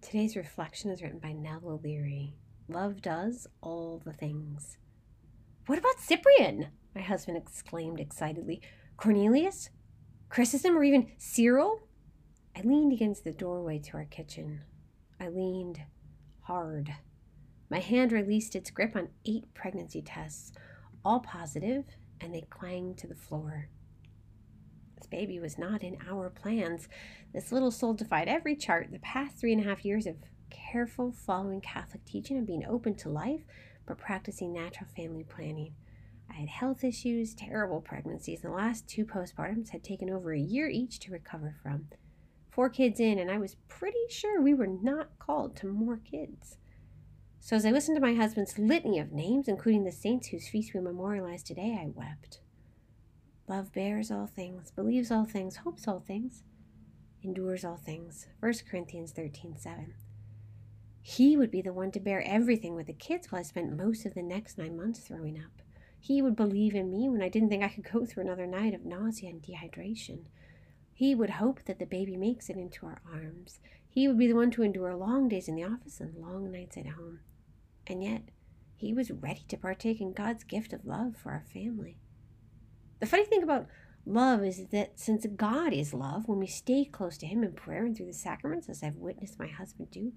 Today's reflection is written by Nell O'Leary. Love does all the things. What about Cyprian? My husband exclaimed excitedly. Cornelius? Chrysostom or even Cyril? I leaned against the doorway to our kitchen. I leaned hard. My hand released its grip on eight pregnancy tests, all positive, and they clanged to the floor. This baby was not in our plans. This little soul defied every chart. The past three and a half years of careful following Catholic teaching and being open to life, but practicing natural family planning. I had health issues, terrible pregnancies, and the last two postpartums had taken over a year each to recover from. Four kids in, and I was pretty sure we were not called to more kids. So as I listened to my husband's litany of names, including the saints whose feast we memorialize today, I wept. Love bears all things, believes all things, hopes all things, endures all things. 1 Corinthians 13 7. He would be the one to bear everything with the kids while I spent most of the next nine months throwing up. He would believe in me when I didn't think I could go through another night of nausea and dehydration. He would hope that the baby makes it into our arms. He would be the one to endure long days in the office and long nights at home. And yet, he was ready to partake in God's gift of love for our family. The funny thing about love is that since God is love, when we stay close to Him in prayer and through the sacraments, as I've witnessed my husband do,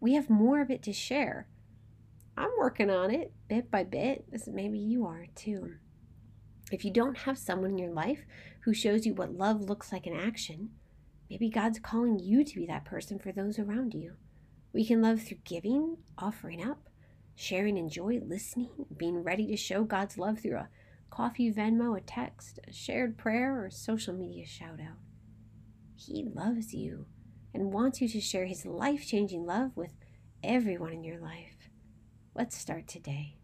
we have more of it to share. I'm working on it bit by bit, as maybe you are too. If you don't have someone in your life who shows you what love looks like in action, maybe God's calling you to be that person for those around you. We can love through giving, offering up, sharing in joy, listening, being ready to show God's love through a coffee, Venmo, a text, a shared prayer, or a social media shout out. He loves you and wants you to share his life changing love with everyone in your life. Let's start today.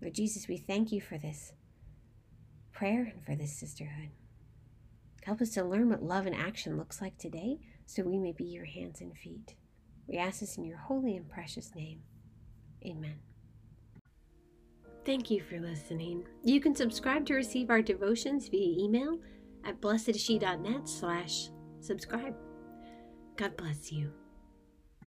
Lord Jesus, we thank you for this prayer and for this sisterhood. Help us to learn what love and action looks like today so we may be your hands and feet. We ask this in your holy and precious name. Amen. Thank you for listening. You can subscribe to receive our devotions via email at blessedshe.net slash subscribe. God bless you.